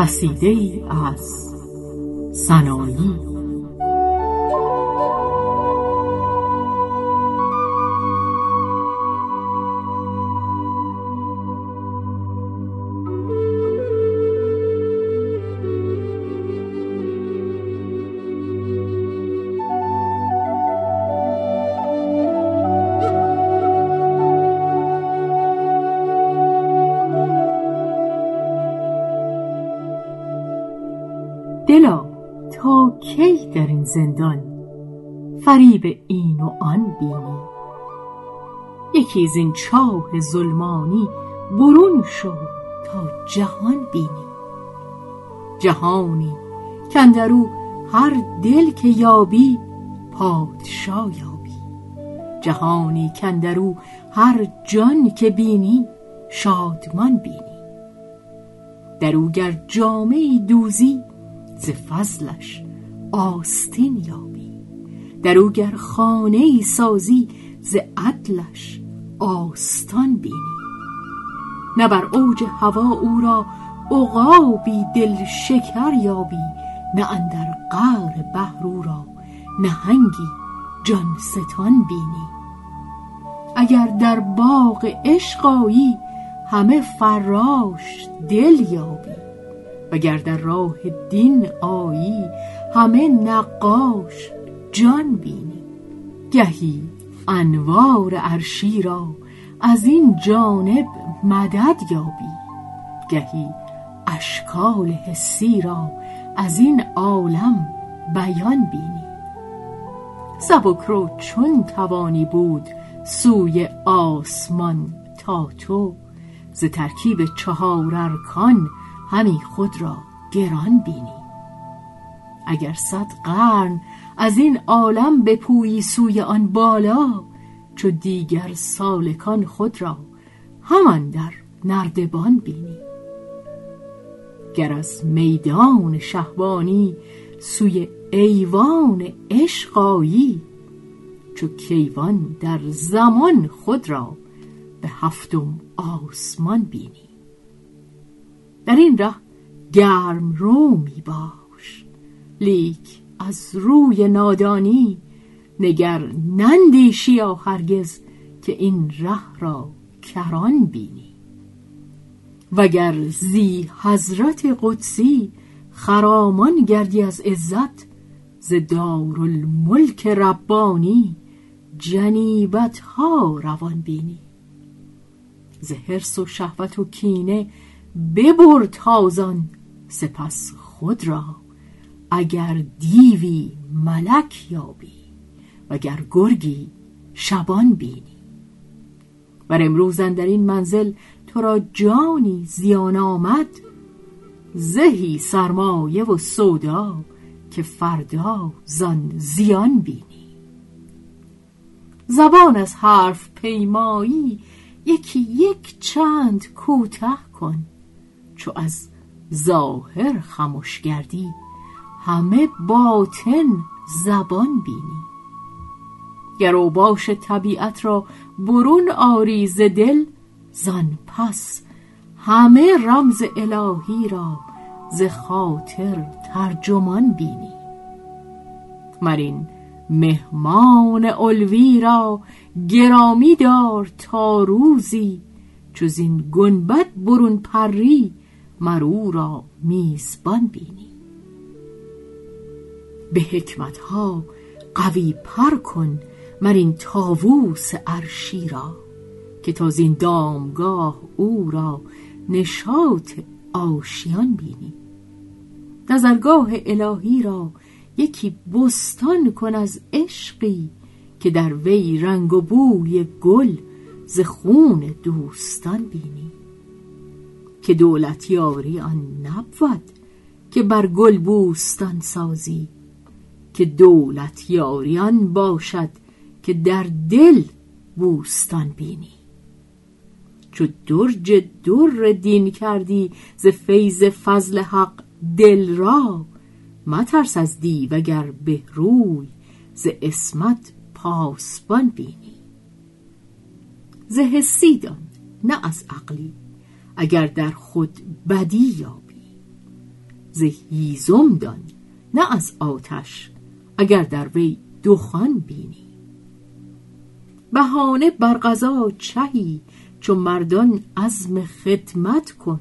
قصیده ای از سنایی زندان. فریب این و آن بینی. یکی از این چاه ظلمانی برون شو تا جهان بینی. جهانی کندرو هر دل که یابی پادشا یابی. جهانی کندرو هر جان که بینی شادمان بینی. در او گر جامعی دوزی ز فضلش آستین یابی. در او گر خانه ای سازی ز عدلش آستان بینی. نه بر اوج هوا او را عقابی دل شکر یابی نه اندر قعر بحر او را نهنگی جان ستان بینی. اگر در باغ عشق آیی همه فراش دل یابی. وگر در راه دین آیی همه نقاش جان بینی. گهی انوار عرشی را از این جانب مدد یابی. گهی اشکال حسی را از این عالم بیان بینی. سبک رو چون توانی بود سوی آسمان تا تو ز ترکیب چهار ارکان همی خود را گران بینی. اگر صد قرن از این عالم بپویی سوی آن بالا چو دیگر سالکان خود را همان در نردبان بینی. گر از میدان شهبانی سوی ایوان عشق آیی چو کیوان در زمان خود را به هفتم آسمان بینی. در این ره گرم رو می باش لیک از روی نادانی نگر نندیشی هرگز که این ره را کران بینی. وگر زی حضرت قدسی خرامان گردی از عزت ز دارالملک ربانی جنیبت ها روان بینی. ز حرص و شهوت و کینه ببر تازان سپس خود را اگر دیوی ملک یابی وگر گرگی شبان بینی. بر امروز در این منزل تو را جانی زیان آمد زهی سرمایه و سودا که فردا زان زیان بینی. زبان از حرف پیمایی یکی یک چند کوته کن چو از ظاهر خموش گردی. همه باطن زبان بینی. گر باش طبیعت را برون آری ز دل زان پس همه رمز الهی را ز خاطر ترجمان بینی. مرین مهمان الوی را گرامی دار تا روزی چو زین گنبد برون پری مرو را میزبان بینی. به حکمت ها قوی پر کن مر این تاووس عرشی را که تا زین دامگاه او را نشاط آشیان بینی. نظرگاه الهی را یکی بستان کن از عشقی که در وی رنگ و بوی گل ز خون دوستان بینی. که دولت یاری آن نبود که بر گل بوستان سازی که دولت یاریان باشد که در دل بوستان بینی. چو درج در دین کردی ز فیض فضل حق دل را مترس از دی وگر به روی ز اسمت پاسبان بینی. ز حسی دان نه از عقلی اگر در خود بدی یابی. ز هیزم دان نه از آتش اگر در وی دخان بینی. بهانه بر قضا چهی چو مردان عزم خدمت کن.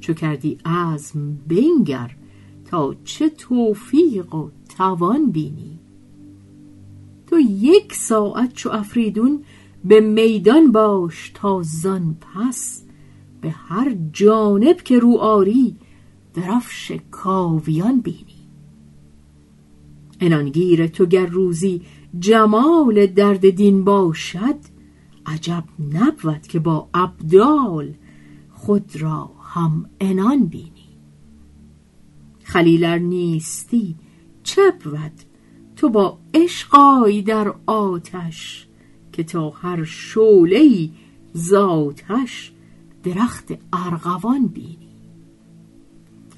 چو کردی عزم بنگر تا چه توفیق و توان بینی. تو یک ساعت چو افریدون به میدان باش تا زان پس. به هر جانب که رو آری درفش کاویان بینی. انانگیر تو گر روزی جمال درد دین باشد عجب نبود که با ابدال خود را هم انان بینی. خلیلر نیستی چه بود تو با عشقای در آتش که تا هر شعله ذاتش درخت ارغوان بینی؟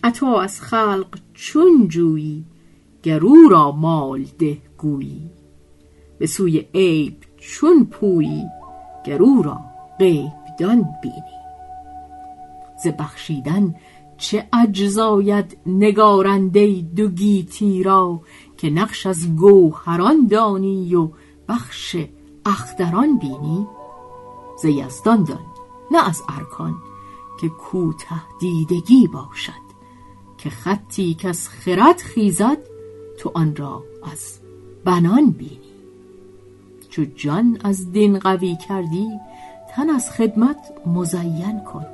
عطا از خلق چون جویی گرو را مال ده گویی. به سوی عیب چون پویی گرو را غیب دان بینی. ز بخشیدن چه اجزاید نگارنده دو گیتی را که نقش از گوهران دانی و بخش اختران بینی؟ ز یزدان دان نه از ارکان که کوته دیدگی باشد که خطی که از خرد خیزد تو آن را از بنان بینی. چو جان از دین قوی کردی تن از خدمت مزین کن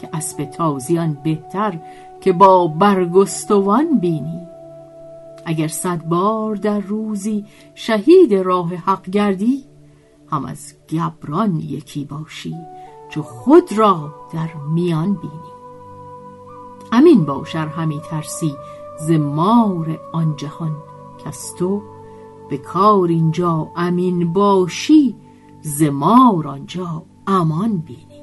که اسب تازیان بهتر که با برگستوان بینی. اگر صد بار در روزی شهید راه حق گردی هم از گبران یکی باشی چو خود را در میان بینی. امین باشر همی ترسی ز مار آن جهان کز تو به کار اینجا امین باشی ز مار آنجا امان بینی.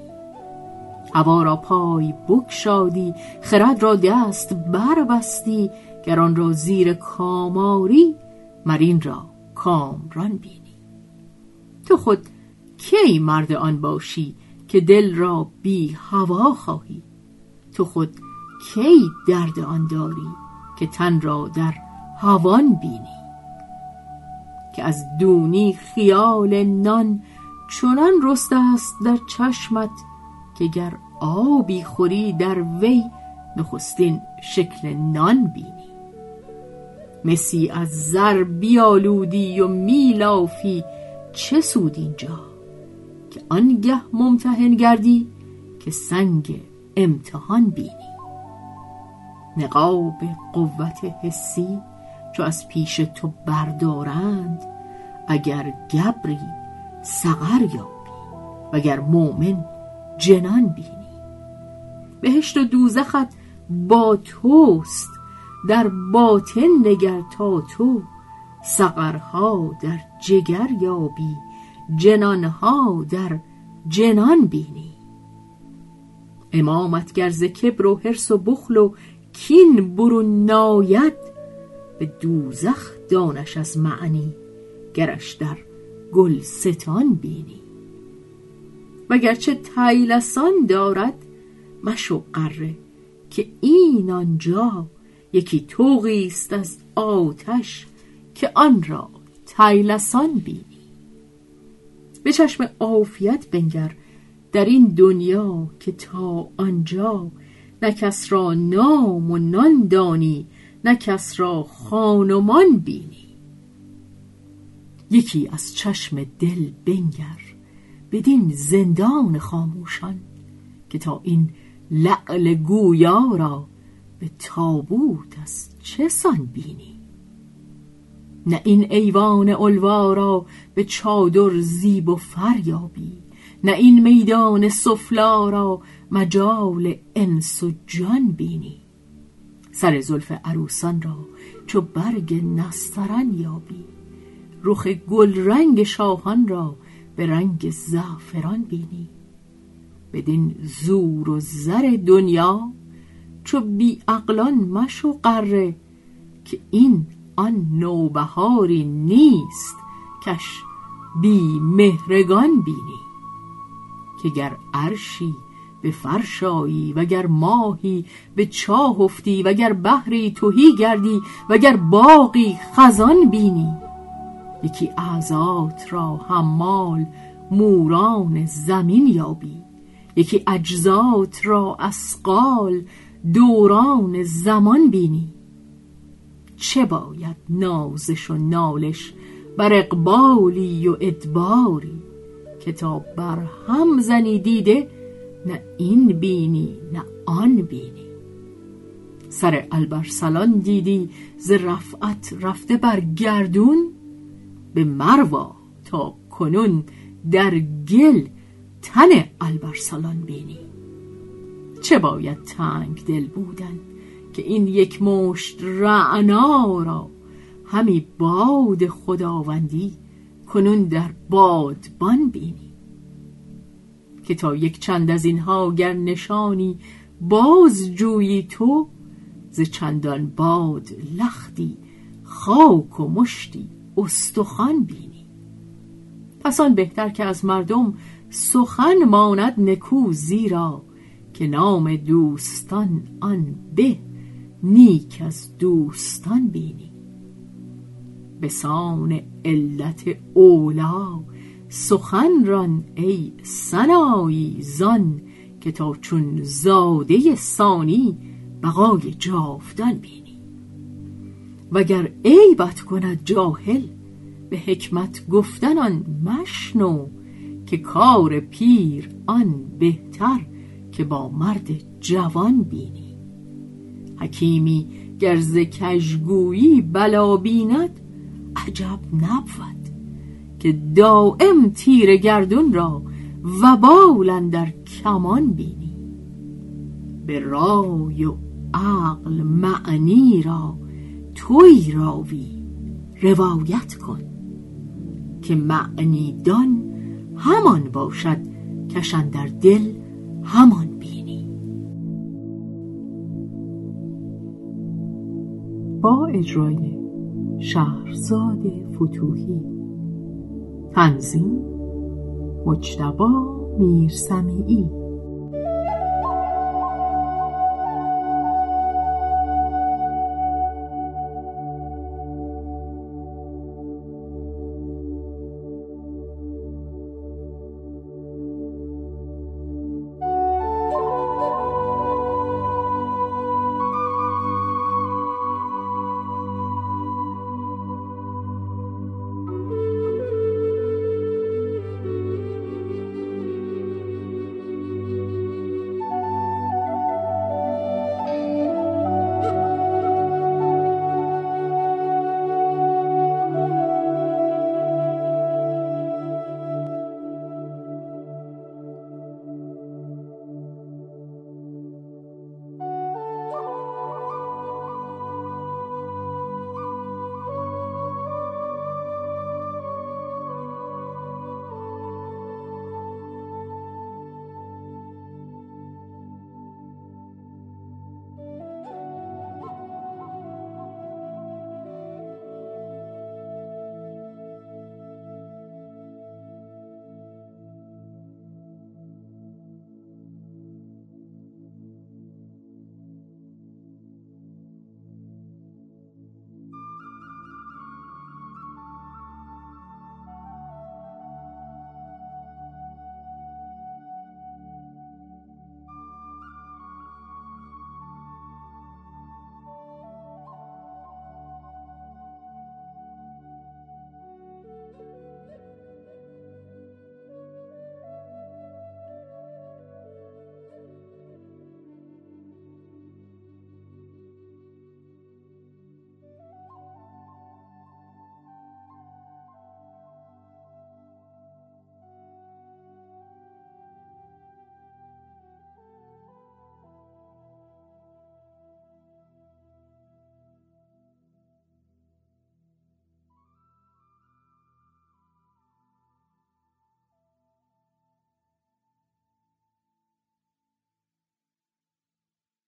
هوا را پای بکشادی خرد را دست بربستی گر آن را زیر کاماری مرین را کامران بینی. تو خود کی مرد آن باشی که دل را بی هوا خواهی؟ تو خود کی درد آن داری؟ که تن را در هوان بینی که از دونی خیال نان چنان رسته است در چشمت که گر آبی خوری در وی نخستین شکل نان بینی. مسی از زر بیالودی و میلافی چه سود اینجا که آنگه ممتحن گردی که سنگ امتحان بینی. نقاب قوت حسی چو از پیش تو بردارند اگر گبری سقر یابی وگر مؤمن جنان بینی. بهشت و دوزخت با توست در باطن نگر تا تو. سقرها در جگر یابی جنانها در جنان بینی. امامت گرز کبر و حرس و بخل و کین برون ناید به دوزخ دانش از معنی گرش در گلستان بینی. وگرچه تیلسان دارد مشو قره که این آنجا یکی توقی است از آتش که آن را تیلسان بینی. به چشم عافیت بنگر در این دنیا که تا آنجا نه کس را نام و نان دانی نه کس را خانمان بینی. یکی از چشم دل بنگر بدین زندان خاموشان که تا این لعل گویا را به تابوت از چه سان بینی. نه این ایوان الوا را به چادر زیب و فریابی نه این میدان سفلا را مجال انس و جان بینی. سر زلف عروسان را چو برگ نسترن یابی. رخ گل رنگ شاهان را به رنگ زعفران بینی. بدین زور و زر دنیا چو بی عقلان مشو قره که این آن نوبهاری نیست کش بی مهرگان بینی. که گر عرشی به فرشایی وگر ماهی به چاه افتی وگر بحری توهی گردی وگر باقی خزان بینی. یکی اعضات را حمال موران زمین یابی یکی اجزات را اسقال دوران زمان بینی. چه باید نازش و نالش بر اقبالی و ادباری؟ کتاب بر هم زنی دیده نه این بینی نه آن بینی. سر البرسلان دیدی ز رفعت رفته بر گردون به مروا تا کنون در گل تن البرسلان بینی. چه باید تنگ دل بودن که این یک مشت رعنا را همی باد خداوندی کنون در بادبان بینی که تا یک چند از اینها گر نشانی باز جویی تو ز چندان باد لختی خاک و مشتی استخوان بینی. پس آن بهتر که از مردم سخن ماند نکو زیرا که نام دوستان آن به نیک از دوستان بینی. به سان علت اولا سخن ران ای سنایی زان که تا چون زاده سانی بقای جاودان بینی. وگر عیبت کند جاهل به حکمت گفتن آن مشنو که کار پیر آن بهتر که با مرد جوان بینی. حکیمی گرز کژگویی بلا بیند عجب نبود که دائم تیر گردون را و در کمان بینی. به رای و عقل معنی را توی راوی روایت کن که معنی دان همان باشد کشن در دل همان بینی. با اجرای شهرزاد فتوهی. تنظیم مجتبا میرسمیعی.